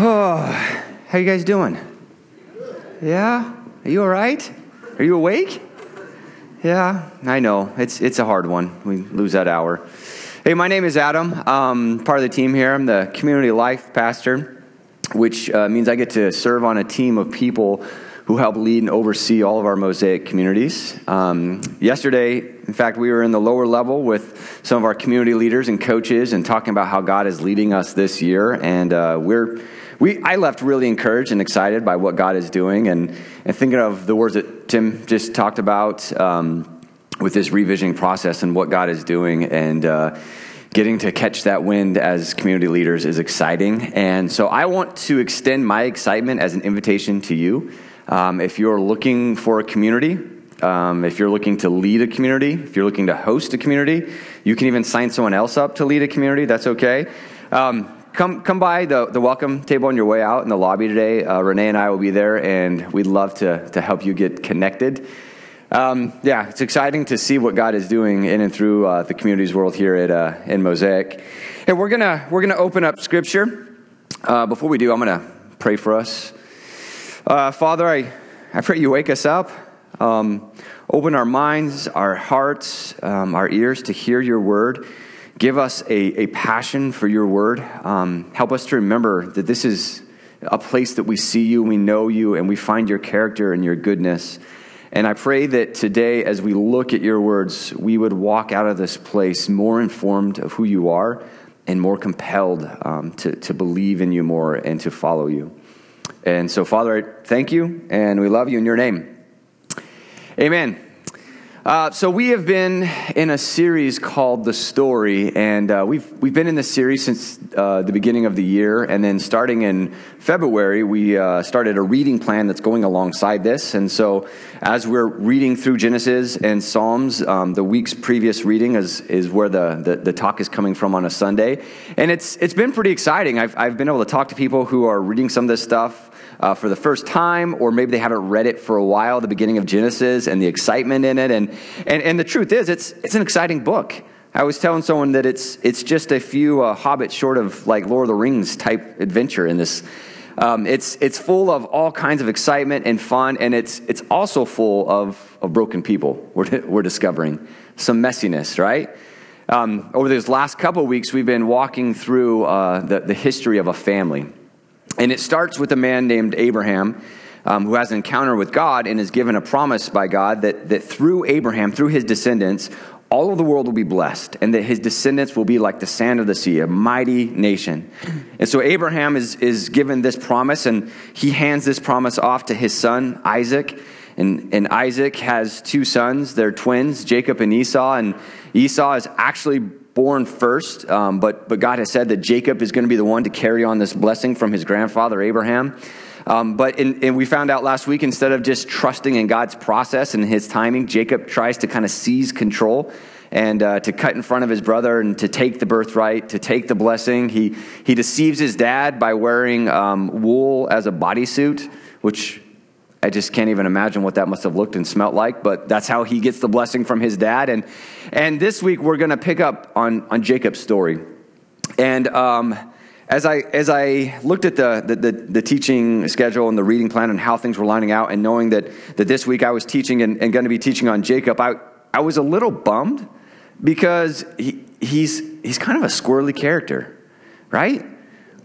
Oh, how you guys doing? Yeah? Are you all right? Are you awake? Yeah, I know. It's, it's a hard one. We lose that hour. Hey, my name is Adam. I'm part of the team here. I'm the community life pastor, which uh, means I get to serve on a team of people who help lead and oversee all of our Mosaic communities. Um, yesterday, in fact, we were in the lower level with some of our community leaders and coaches and talking about how God is leading us this year. And uh, we're we, I left really encouraged and excited by what God is doing, and, and thinking of the words that Tim just talked about um, with this revisioning process and what God is doing, and uh, getting to catch that wind as community leaders is exciting. And so I want to extend my excitement as an invitation to you. Um, if you're looking for a community, um, if you're looking to lead a community, if you're looking to host a community, you can even sign someone else up to lead a community. That's okay. Um, come come by the, the welcome table on your way out in the lobby today. Uh, Renee and I will be there, and we'd love to, to help you get connected. Um, yeah, it's exciting to see what God is doing in and through uh, the community's world here at uh, in Mosaic. And we're gonna we're gonna open up Scripture. Uh, before we do, I'm gonna pray for us. Uh, Father, I I pray you wake us up. Um, open our minds, our hearts, um, our ears to hear your word. Give us a, a passion for your word. Um, help us to remember that this is a place that we see you, we know you, and we find your character and your goodness. And I pray that today, as we look at your words, we would walk out of this place more informed of who you are and more compelled um, to, to believe in you more and to follow you. And so, Father, I thank you, and we love you in your name. Amen. Uh, so we have been in a series called The Story, and uh, we've we've been in this series since uh, the beginning of the year, and then starting in February, we uh, started a reading plan that's going alongside this. And so, as we're reading through Genesis and Psalms, um, the week's previous reading is is where the, the, the talk is coming from on a Sunday, and it's it's been pretty exciting. I've I've been able to talk to people who are reading some of this stuff uh, for the first time, or maybe they haven't read it for a while, the beginning of Genesis and the excitement in it. And, and, and the truth is, it's, it's an exciting book. I was telling someone that it's, it's just a few uh, hobbits short of like Lord of the Rings type adventure in this. Um, it's, it's full of all kinds of excitement and fun, and it's, it's also full of, of broken people, we're, we're discovering. Some messiness, right? Um, over these last couple of weeks, we've been walking through uh, the, the history of a family. And it starts with a man named Abraham. Um, who has an encounter with God and is given a promise by God that, that through Abraham, through his descendants, all of the world will be blessed, and that his descendants will be like the sand of the sea, a mighty nation. And so Abraham is, is given this promise, and he hands this promise off to his son, Isaac. And, and Isaac has two sons, they're twins, Jacob and Esau. And Esau is actually born first, um, but, but God has said that Jacob is going to be the one to carry on this blessing from his grandfather Abraham. Um, but in, and we found out last week, instead of just trusting in God's process and his timing, Jacob tries to kind of seize control and uh, to cut in front of his brother and to take the birthright, to take the blessing. He, he deceives his dad by wearing um, wool as a bodysuit, which I just can't even imagine what that must have looked and smelt like, but that's how he gets the blessing from his dad. And, and this week we're going to pick up on, on Jacob's story. And um, as, I, as I looked at the, the, the, the, teaching schedule and the reading plan and how things were lining out, and knowing that, that this week I was teaching and, and going to be teaching on Jacob, I, I was a little bummed because he, he's, he's kind of a squirrely character, right?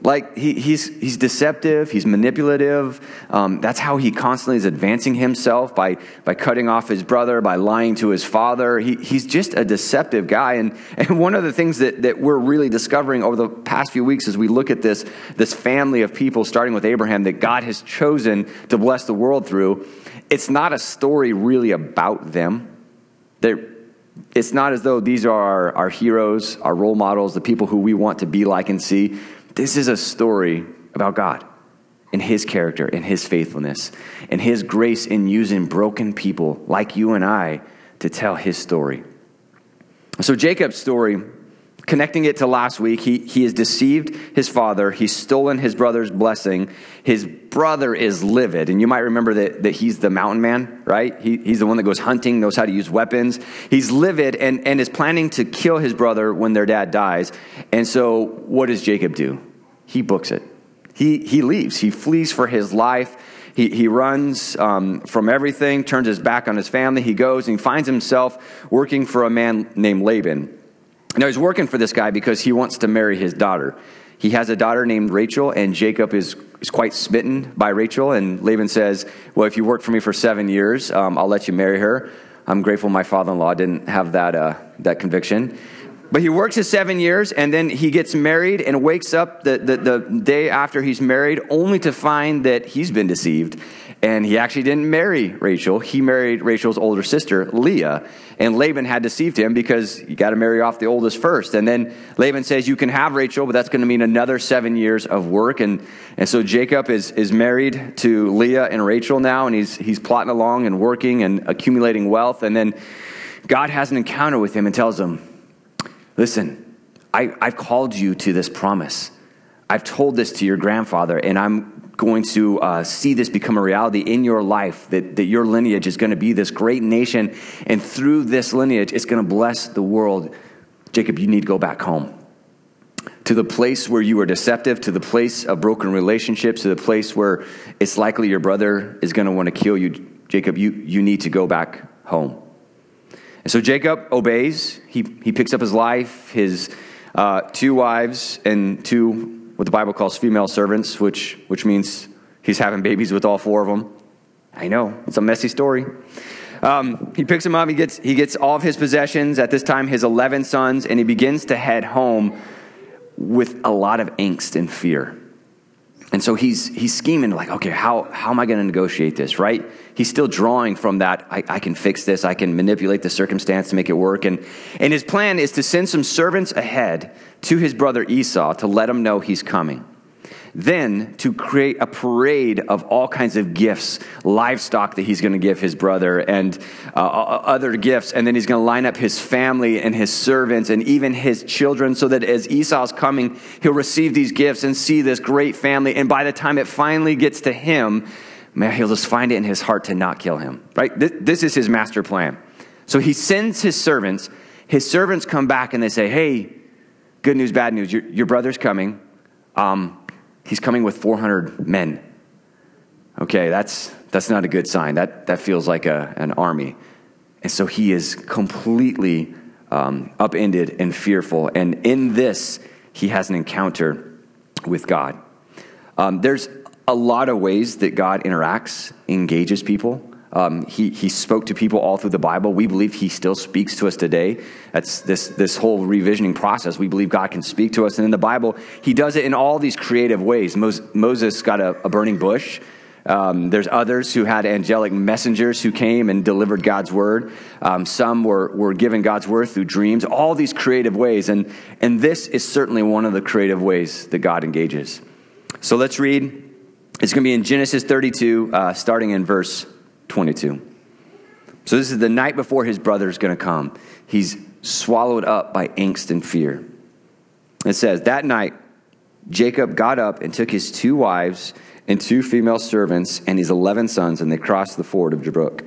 Like he, he's, he's deceptive, he's manipulative. Um, that's how he constantly is advancing himself by, by cutting off his brother, by lying to his father. He, he's just a deceptive guy. And, and one of the things that, that we're really discovering over the past few weeks as we look at this, this family of people, starting with Abraham, that God has chosen to bless the world through, it's not a story really about them. They're, it's not as though these are our, our heroes, our role models, the people who we want to be like and see. This is a story about God and His character and His faithfulness and His grace in using broken people like you and I to tell His story. So, Jacob's story, connecting it to last week, he, he has deceived his father. He's stolen his brother's blessing. His brother is livid. And you might remember that, that he's the mountain man, right? He, he's the one that goes hunting, knows how to use weapons. He's livid and, and is planning to kill his brother when their dad dies. And so, what does Jacob do? He books it. he, he leaves. He flees for his life. He, he runs um, from everything, turns his back on his family. He goes and he finds himself working for a man named Laban. Now, he's working for this guy because he wants to marry his daughter. He has a daughter named Rachel, and Jacob is, is quite smitten by Rachel. And Laban says, Well, if you work for me for seven years, um, I'll let you marry her. I'm grateful my father in law didn't have that, uh, that conviction. But he works his seven years and then he gets married and wakes up the, the, the, day after he's married only to find that he's been deceived. And he actually didn't marry Rachel. He married Rachel's older sister, Leah. And Laban had deceived him because you got to marry off the oldest first. And then Laban says, You can have Rachel, but that's going to mean another seven years of work. And, and so Jacob is, is married to Leah and Rachel now, and he's, he's plotting along and working and accumulating wealth. And then God has an encounter with him and tells him, Listen, I, I've called you to this promise. I've told this to your grandfather, and I'm going to uh, see this become a reality in your life that, that your lineage is going to be this great nation, and through this lineage, it's going to bless the world. Jacob, you need to go back home to the place where you were deceptive, to the place of broken relationships, to the place where it's likely your brother is going to want to kill you. Jacob, you, you need to go back home. And so Jacob obeys. He, he picks up his life, his uh, two wives, and two, what the Bible calls female servants, which, which means he's having babies with all four of them. I know, it's a messy story. Um, he picks them up, he gets, he gets all of his possessions, at this time, his 11 sons, and he begins to head home with a lot of angst and fear. And so he's, he's scheming like, okay, how, how am I going to negotiate this, right? He's still drawing from that, I, I can fix this, I can manipulate the circumstance to make it work. And, and his plan is to send some servants ahead to his brother Esau to let him know he's coming. Then to create a parade of all kinds of gifts, livestock that he's going to give his brother, and uh, other gifts. And then he's going to line up his family and his servants and even his children so that as Esau's coming, he'll receive these gifts and see this great family. And by the time it finally gets to him, man, he'll just find it in his heart to not kill him. Right? This, this is his master plan. So he sends his servants. His servants come back and they say, Hey, good news, bad news. Your, your brother's coming. Um, he's coming with 400 men. Okay, that's, that's not a good sign. That, that feels like a, an army. And so he is completely um, upended and fearful. And in this, he has an encounter with God. Um, there's a lot of ways that God interacts, engages people. Um, he, he spoke to people all through the Bible. We believe he still speaks to us today. That's this, this whole revisioning process. We believe God can speak to us. And in the Bible, he does it in all these creative ways. Moses got a, a burning bush. Um, there's others who had angelic messengers who came and delivered God's word. Um, some were, were given God's word through dreams, all these creative ways. And, and this is certainly one of the creative ways that God engages. So let's read. It's going to be in Genesis 32, uh, starting in verse 22. So this is the night before his brother is going to come. He's swallowed up by angst and fear. It says, That night, Jacob got up and took his two wives and two female servants and his 11 sons, and they crossed the ford of Jabbok.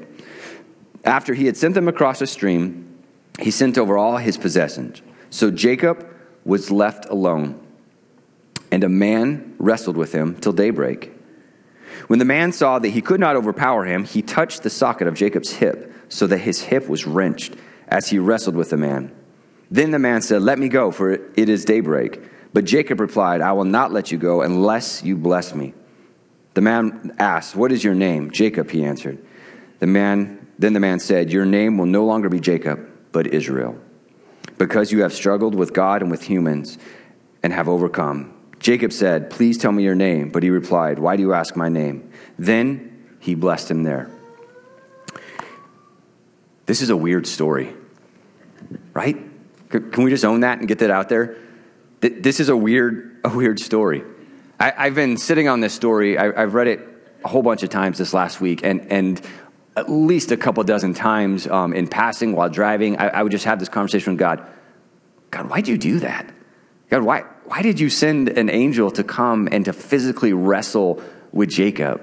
After he had sent them across a stream, he sent over all his possessions. So Jacob was left alone, and a man wrestled with him till daybreak. When the man saw that he could not overpower him, he touched the socket of Jacob's hip, so that his hip was wrenched as he wrestled with the man. Then the man said, Let me go, for it is daybreak. But Jacob replied, I will not let you go unless you bless me. The man asked, What is your name? Jacob, he answered. The man, then the man said, Your name will no longer be Jacob, but Israel, because you have struggled with God and with humans and have overcome. Jacob said, Please tell me your name. But he replied, Why do you ask my name? Then he blessed him there. This is a weird story, right? Can we just own that and get that out there? This is a weird, a weird story. I, have been sitting on this story. I, have read it a whole bunch of times this last week, and, and at least a couple dozen times um, in passing while driving, I, I would just have this conversation with God. God, why'd you do that? God, why, why did you send an angel to come and to physically wrestle with Jacob?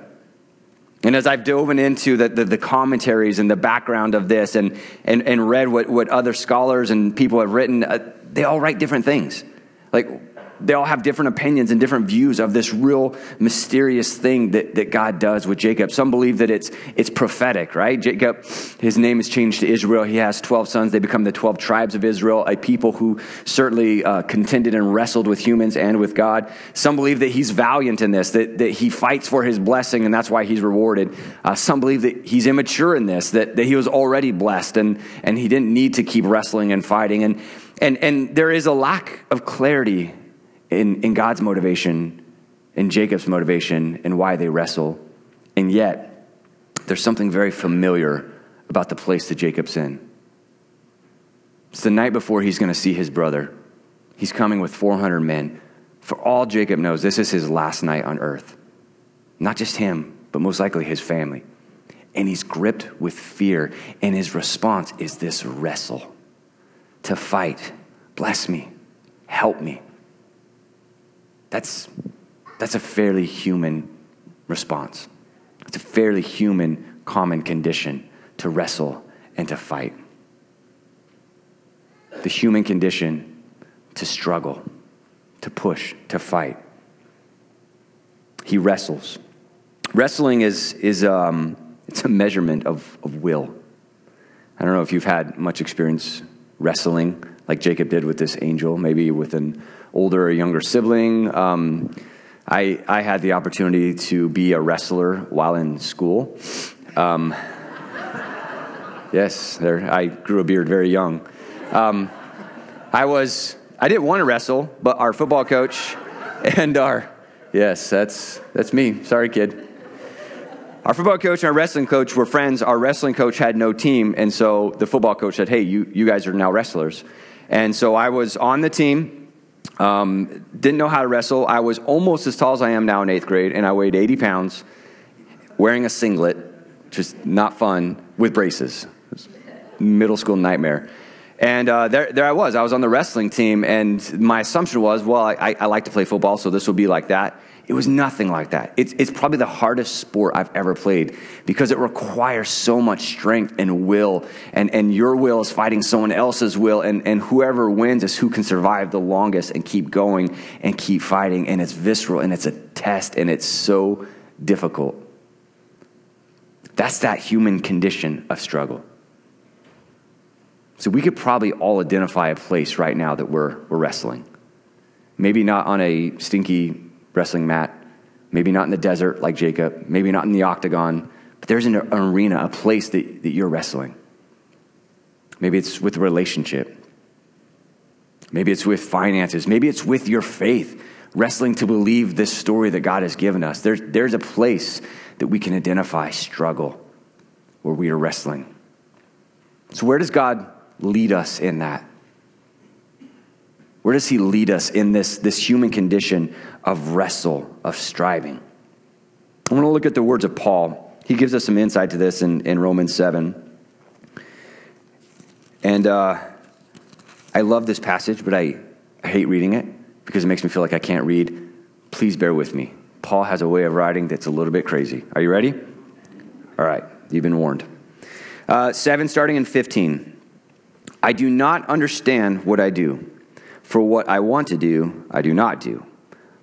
And as I've dove into the, the, the, commentaries and the background of this and, and, and read what, what other scholars and people have written, uh, they all write different things. Like, they all have different opinions and different views of this real mysterious thing that, that God does with Jacob. Some believe that it's, it's prophetic, right? Jacob, his name is changed to Israel. He has 12 sons. They become the 12 tribes of Israel, a people who certainly uh, contended and wrestled with humans and with God. Some believe that he's valiant in this, that, that he fights for his blessing and that's why he's rewarded. Uh, some believe that he's immature in this, that, that he was already blessed and, and he didn't need to keep wrestling and fighting. And, and, and there is a lack of clarity in, in God's motivation, in Jacob's motivation, and why they wrestle. And yet, there's something very familiar about the place that Jacob's in. It's the night before he's going to see his brother. He's coming with 400 men. For all Jacob knows, this is his last night on earth. Not just him, but most likely his family. And he's gripped with fear, and his response is this wrestle to fight. Bless me, help me. That's, that's a fairly human response. It's a fairly human, common condition to wrestle and to fight. The human condition to struggle, to push, to fight. He wrestles. Wrestling is, is um, it's a measurement of, of will. I don't know if you've had much experience wrestling like Jacob did with this angel, maybe with an older or younger sibling. Um, I, I had the opportunity to be a wrestler while in school. Um, yes, there, I grew a beard very young. Um, I was, I didn't want to wrestle, but our football coach and our, yes, that's, that's me. Sorry, kid. Our football coach and our wrestling coach were friends. Our wrestling coach had no team, and so the football coach said, Hey, you, you guys are now wrestlers. And so I was on the team, um, didn't know how to wrestle. I was almost as tall as I am now in eighth grade, and I weighed 80 pounds, wearing a singlet, just not fun, with braces. Middle school nightmare. And uh, there, there I was. I was on the wrestling team, and my assumption was, well, I, I like to play football, so this will be like that. It was nothing like that. It's, it's probably the hardest sport I've ever played because it requires so much strength and will, and, and your will is fighting someone else's will, and, and whoever wins is who can survive the longest and keep going and keep fighting. And it's visceral, and it's a test, and it's so difficult. That's that human condition of struggle. So we could probably all identify a place right now that we're, we're wrestling. Maybe not on a stinky wrestling mat, maybe not in the desert like Jacob, maybe not in the octagon, but there's an, arena, a place that, that you're wrestling. Maybe it's with a relationship. Maybe it's with finances. Maybe it's with your faith, wrestling to believe this story that God has given us. There's, there's a place that we can identify struggle where we are wrestling. So, where does God lead us in that? Where does He lead us in this, this human condition of wrestle, of striving. I want to look at the words of Paul. He gives us some insight to this in, in Romans 7. And uh, I love this passage, but I, I hate reading it because it makes me feel like I can't read. Please bear with me. Paul has a way of writing that's a little bit crazy. Are you ready? All right, you've been warned. Uh, 7, starting in 15. I do not understand what I do, for what I want to do, I do not do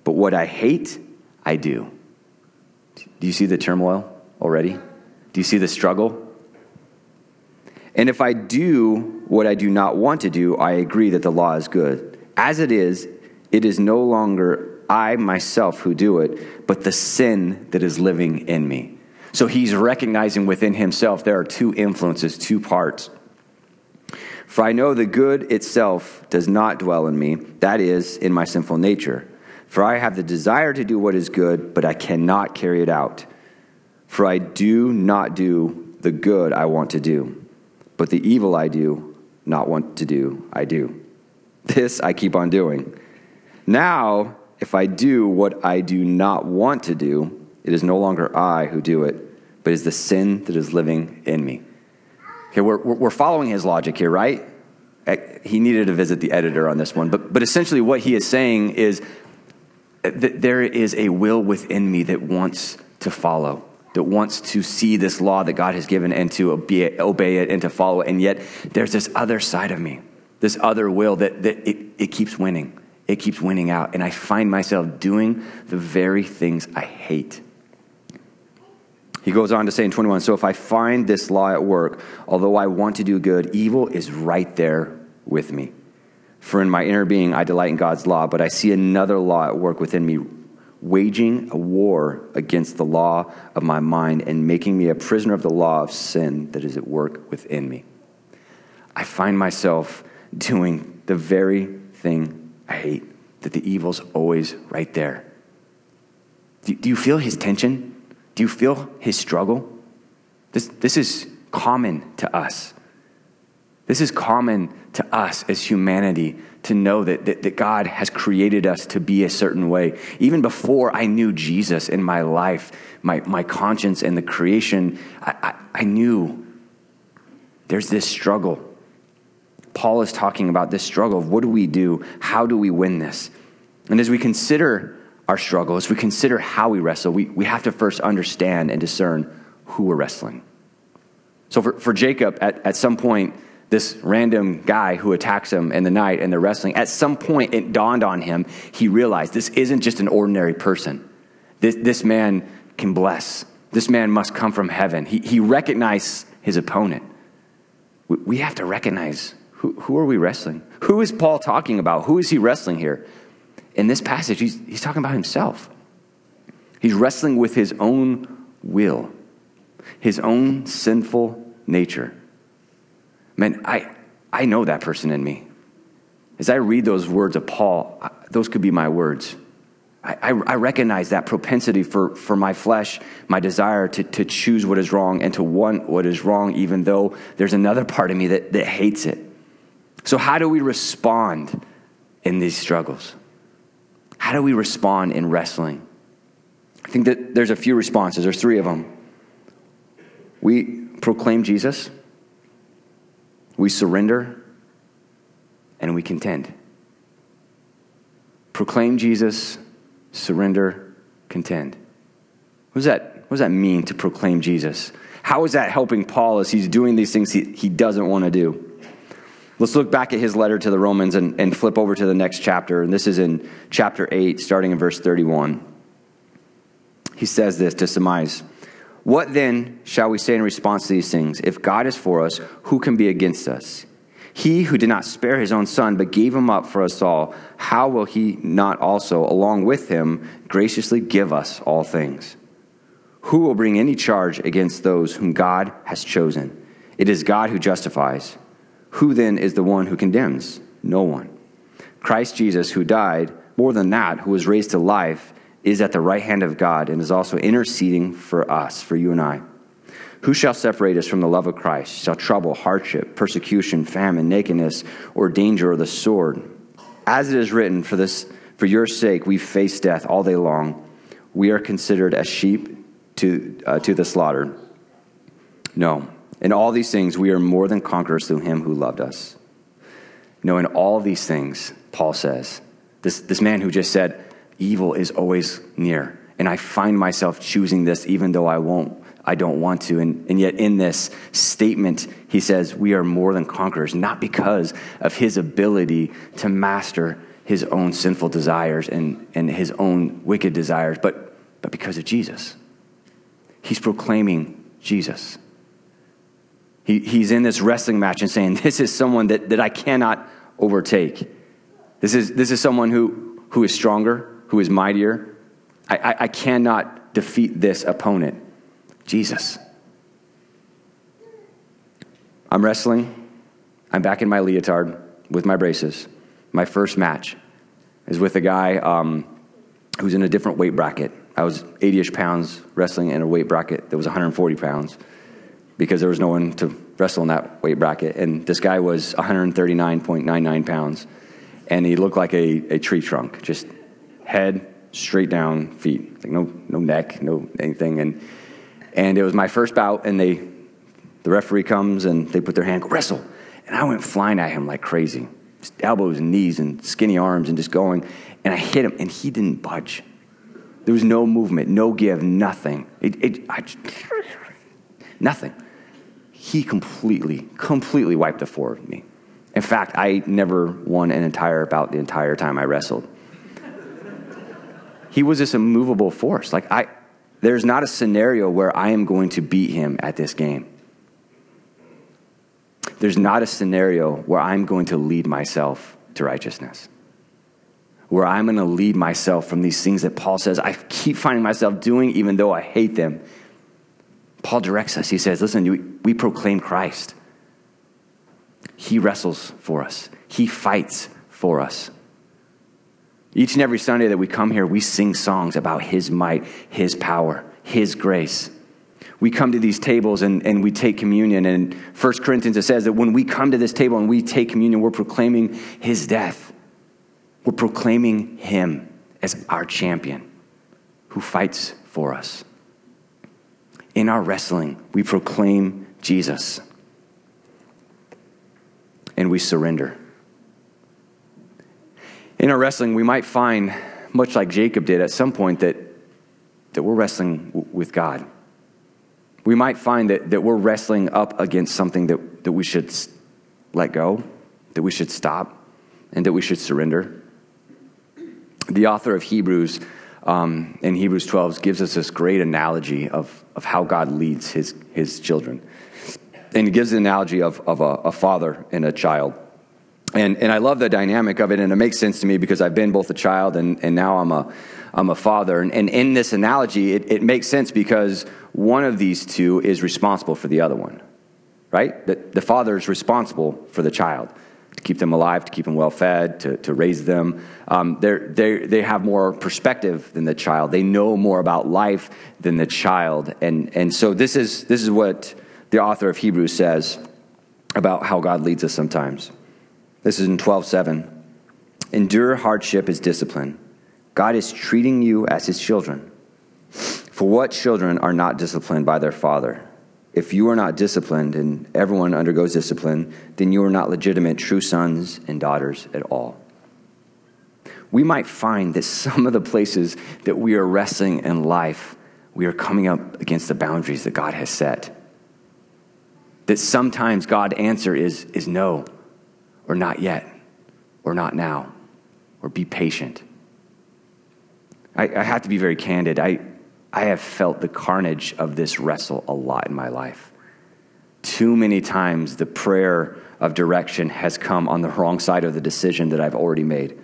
but what I hate, I do. Do you see the turmoil already? Do you see the struggle? And if I do what I do not want to do, I agree that the law is good. As it is, it is no longer I myself who do it, but the sin that is living in me. So he's recognizing within himself there are two influences, two parts. For I know the good itself does not dwell in me, that is, in my sinful nature. For I have the desire to do what is good, but I cannot carry it out. For I do not do the good I want to do, but the evil I do not want to do, I do. This I keep on doing. Now, if I do what I do not want to do, it is no longer I who do it, but is the sin that is living in me. Okay, we're, we're following his logic here, right? Eh, he needed to visit the editor on this one. But, but essentially, what he is saying is that there is a will within me that wants to follow, that wants to see this law that God has given and to obey it and to follow it. And yet there's this other side of me, this other will that, that it, it keeps winning. It keeps winning out. And I find myself doing the very things I hate. He goes on to say in 21 So if I find this law at work, although I want to do good, evil is right there with me. For in my inner being I delight in God's law, but I see another law at work within me, waging a war against the law of my mind and making me a prisoner of the law of sin that is at work within me. I find myself doing the very thing I hate, that the evil's always right there. Do, you feel his tension? Do you feel his struggle? This, this is common to us. This is common to us as humanity to know that, that, that, God has created us to be a certain way. Even before I knew Jesus in my life, my, my conscience and the creation, I, I, I knew there's this struggle. Paul is talking about this struggle of what do we do? How do we win this? And as we consider our struggle, as we consider how we wrestle, we, we have to first understand and discern who we're wrestling. So for, for Jacob, at, at some point, this random guy who attacks him in the night and they're wrestling, at some point it dawned on him, he realized this isn't just an ordinary person. This, this man can bless. This man must come from heaven. He, he recognized his opponent. We, we have to recognize who, who are we wrestling? Who is Paul talking about? Who is he wrestling here? In this passage, he's, he's talking about himself. He's wrestling with his own will, his own sinful nature. Man, I, I know that person in me. As I read those words of Paul, those could be my words. I, I, I, recognize that propensity for, for my flesh, my desire to, to choose what is wrong and to want what is wrong, even though there's another part of me that, that hates it. So, how do we respond in these struggles? How do we respond in wrestling? I think that there's a few responses, there's three of them. We proclaim Jesus we surrender and we contend. Proclaim Jesus, surrender, contend. What does that, what does that mean to proclaim Jesus? How is that helping Paul as he's doing these things he, he doesn't want to do? Let's look back at his letter to the Romans and, and flip over to the next chapter. And this is in chapter 8, starting in verse 31. He says this to surmise what then shall we say in response to these things? If God is for us, who can be against us? He who did not spare his own son, but gave him up for us all, how will he not also, along with him, graciously give us all things? Who will bring any charge against those whom God has chosen? It is God who justifies. Who then is the one who condemns? No one. Christ Jesus, who died, more than that, who was raised to life, is at the right hand of God and is also interceding for us, for you and I. Who shall separate us from the love of Christ? Shall trouble, hardship, persecution, famine, nakedness, or danger, or the sword? As it is written, for, this, for your sake we face death all day long. We are considered as sheep to, uh, to the slaughter. No, in all these things we are more than conquerors through him who loved us. No, in all these things, Paul says, this, this man who just said, evil is always near. And I find myself choosing this even though I won't. I don't want to. And, and yet, in this statement, he says, We are more than conquerors, not because of his ability to master his own sinful desires and, and his own wicked desires, but, but because of Jesus. He's proclaiming Jesus. He, he's in this wrestling match and saying, This is someone that, that I cannot overtake. This is, this is someone who, who is stronger, who is mightier. I, I, I cannot defeat this opponent. Jesus. I'm wrestling. I'm back in my leotard with my braces. My first match is with a guy um, who's in a different weight bracket. I was 80 ish pounds wrestling in a weight bracket that was 140 pounds because there was no one to wrestle in that weight bracket. And this guy was 139.99 pounds. And he looked like a, a tree trunk, just head straight down, feet, like no no neck, no anything. And and it was my first bout, and they the referee comes and they put their hand, wrestle, and I went flying at him like crazy, just elbows and knees and skinny arms and just going, and I hit him, and he didn't budge. There was no movement, no give, nothing. It, it I, nothing. He completely, completely wiped the floor with me. In fact, I never won an entire bout the entire time I wrestled. he was this immovable force. Like I there's not a scenario where I am going to beat him at this game. There's not a scenario where I'm going to lead myself to righteousness. Where I'm going to lead myself from these things that Paul says I keep finding myself doing even though I hate them. Paul directs us. He says, Listen, we proclaim Christ. He wrestles for us, He fights for us. Each and every Sunday that we come here, we sing songs about His might, His power, His grace. We come to these tables and, and we take communion. And 1 Corinthians, it says that when we come to this table and we take communion, we're proclaiming His death. We're proclaiming Him as our champion who fights for us. In our wrestling, we proclaim Jesus and we surrender. In our wrestling, we might find, much like Jacob did at some point, that, that we're wrestling w- with God. We might find that, that we're wrestling up against something that, that we should let go, that we should stop, and that we should surrender. The author of Hebrews um, in Hebrews 12 gives us this great analogy of, of how God leads his, his children. And he gives the analogy of, of a, a father and a child. And, and I love the dynamic of it, and it makes sense to me because I've been both a child and, and now I'm a, I'm a father. And, and in this analogy, it, it makes sense because one of these two is responsible for the other one, right? The, the father is responsible for the child to keep them alive, to keep them well fed, to, to raise them. Um, they they have more perspective than the child. They know more about life than the child. And, and so this is, this is what the author of Hebrews says about how God leads us sometimes. This is in 12:7. Endure hardship as discipline. God is treating you as his children. For what children are not disciplined by their father? If you are not disciplined, and everyone undergoes discipline, then you are not legitimate true sons and daughters at all. We might find that some of the places that we are wrestling in life, we are coming up against the boundaries that God has set. That sometimes God's answer is, is no or not yet, or not now, or be patient. I, I have to be very candid. I, I have felt the carnage of this wrestle a lot in my life. Too many times the prayer of direction has come on the wrong side of the decision that I've already made.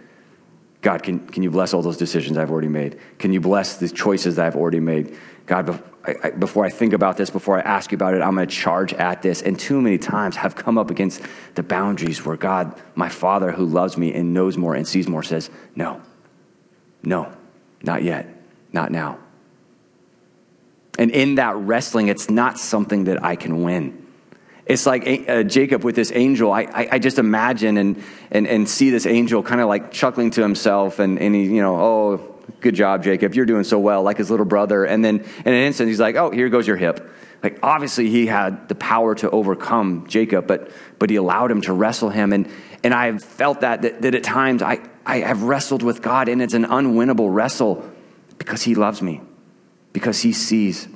God, can, can you bless all those decisions I've already made? Can you bless the choices that I've already made? God, before I think about this, before I ask you about it, I'm going to charge at this. And too many times have come up against the boundaries where God, my Father who loves me and knows more and sees more, says, No, no, not yet, not now. And in that wrestling, it's not something that I can win. It's like uh, Jacob with this angel. I, I, I, just imagine and, and, and see this angel kind of like chuckling to himself, and, and he, you know, oh, good job, Jacob. You're doing so well, like his little brother. And then in an instant, he's like, oh, here goes your hip. Like, obviously, he had the power to overcome Jacob, but, but he allowed him to wrestle him. And, and I've felt that, that, that at times I, I have wrestled with God, and it's an unwinnable wrestle because he loves me, because he sees.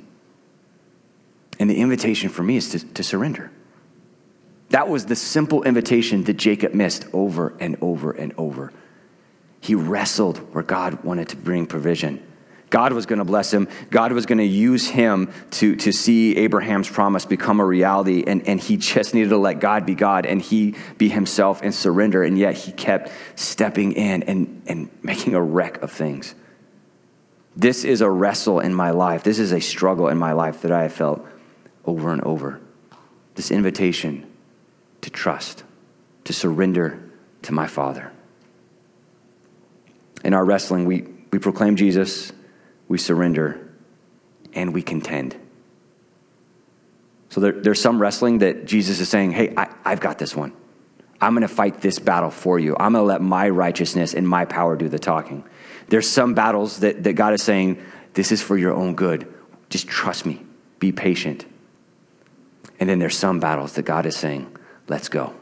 And the invitation for me is to, to surrender. That was the simple invitation that Jacob missed over and over and over. He wrestled where God wanted to bring provision. God was going to bless him. God was going to use him to, to see Abraham's promise become a reality. And, and he just needed to let God be God and he be himself and surrender. And yet he kept stepping in and, and making a wreck of things. This is a wrestle in my life. This is a struggle in my life that I have felt over and over. This invitation to trust, to surrender to my Father. In our wrestling, we, we proclaim Jesus, we surrender, and we contend. So there, there's some wrestling that Jesus is saying, hey, I, I've got this one. I'm going to fight this battle for you. I'm going to let my righteousness and my power do the talking. There's some battles that, that God is saying, this is for your own good. Just trust me. Be patient. And then there's some battles that God is saying, let's go.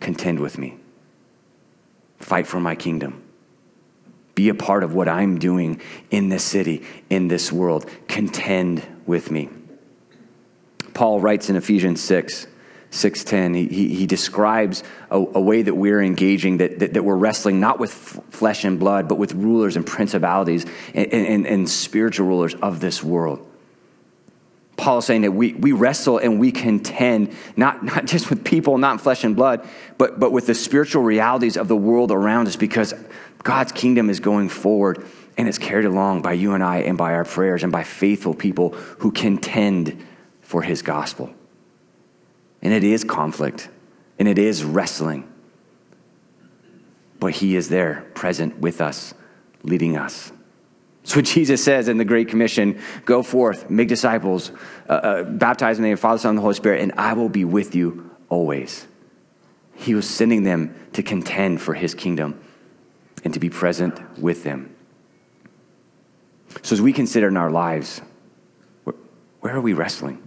Contend with me. Fight for my kingdom. Be a part of what I'm doing in this city, in this world. Contend with me. Paul writes in Ephesians 6 6.10 he, he, he describes a, a, way that we're engaging that, that, that we're wrestling not with f- flesh and blood but with rulers and principalities and, and, and spiritual rulers of this world. Paul is saying that we, we wrestle and we contend not, not just with people not flesh and blood but, but with the spiritual realities of the world around us because god's kingdom is going forward and it's carried along by you and i and by our prayers and by faithful people who contend for his gospel and it is conflict, and it is wrestling. But He is there, present with us, leading us. So Jesus says in the Great Commission go forth, make disciples, uh, uh, baptize in the name of Father, Son, and the Holy Spirit, and I will be with you always. He was sending them to contend for His kingdom and to be present with them. So as we consider in our lives, where, where are we wrestling?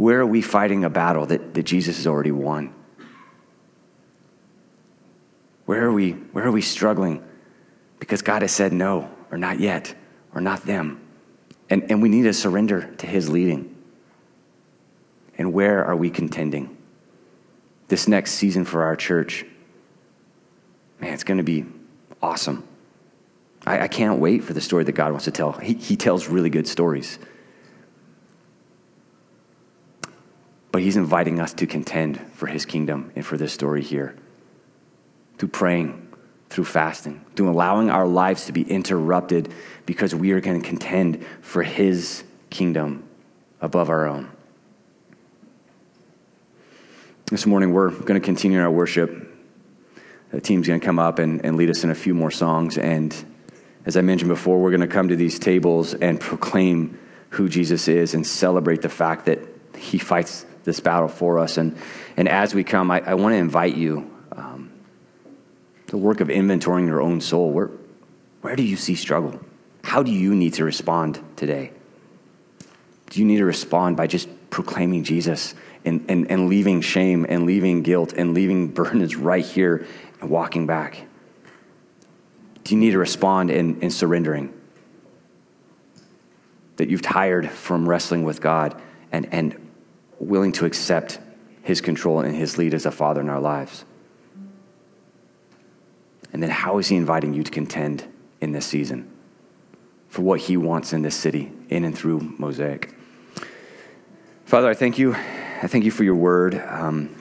Where are we fighting a battle that, that Jesus has already won? Where are we where are we struggling? Because God has said no, or not yet, or not them. And, and we need to surrender to his leading. And where are we contending? This next season for our church, man, it's going to be awesome. I, I, can't wait for the story that God wants to tell. He, he tells really good stories. But he's inviting us to contend for his kingdom and for this story here. Through praying, through fasting, through allowing our lives to be interrupted because we are going to contend for his kingdom above our own. This morning, we're going to continue our worship. The team's going to come up and, and lead us in a few more songs. And as I mentioned before, we're going to come to these tables and proclaim who Jesus is and celebrate the fact that he fights this battle for us. And, and as we come, I, I want to invite you um, the work of inventorying your own soul. Where, where do you see struggle? How do you need to respond today? Do you need to respond by just proclaiming Jesus and, and, and leaving shame and leaving guilt and leaving burdens right here and walking back? Do you need to respond in, in surrendering? That you've tired from wrestling with God and, and willing to accept his control and his lead as a father in our lives? And then how is he inviting you to contend in this season for what he wants in this city, in and through Mosaic? Father, I thank you. I thank you for your word. Um,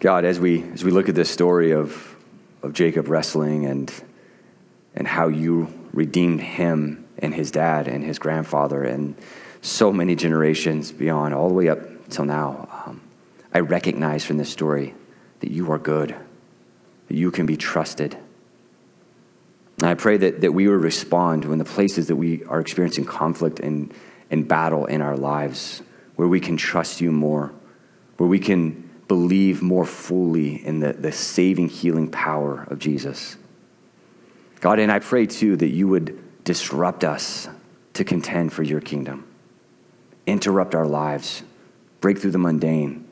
God, as we, as we look at this story of, of Jacob wrestling and, and how you redeemed him and his dad and his grandfather and so many generations beyond, all the way up till now, um, I recognize from this story that you are good, that you can be trusted. And I pray that, that we will respond when the places that we are experiencing conflict and, and battle in our lives, where we can trust you more, where we can believe more fully in the, the saving, healing power of Jesus. God, and I pray too that you would disrupt us to contend for your kingdom interrupt our lives, break through the mundane,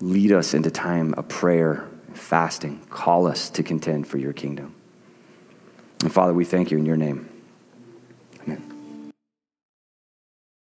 lead us into time of prayer, fasting, call us to contend for your kingdom. And Father, we thank you in your name.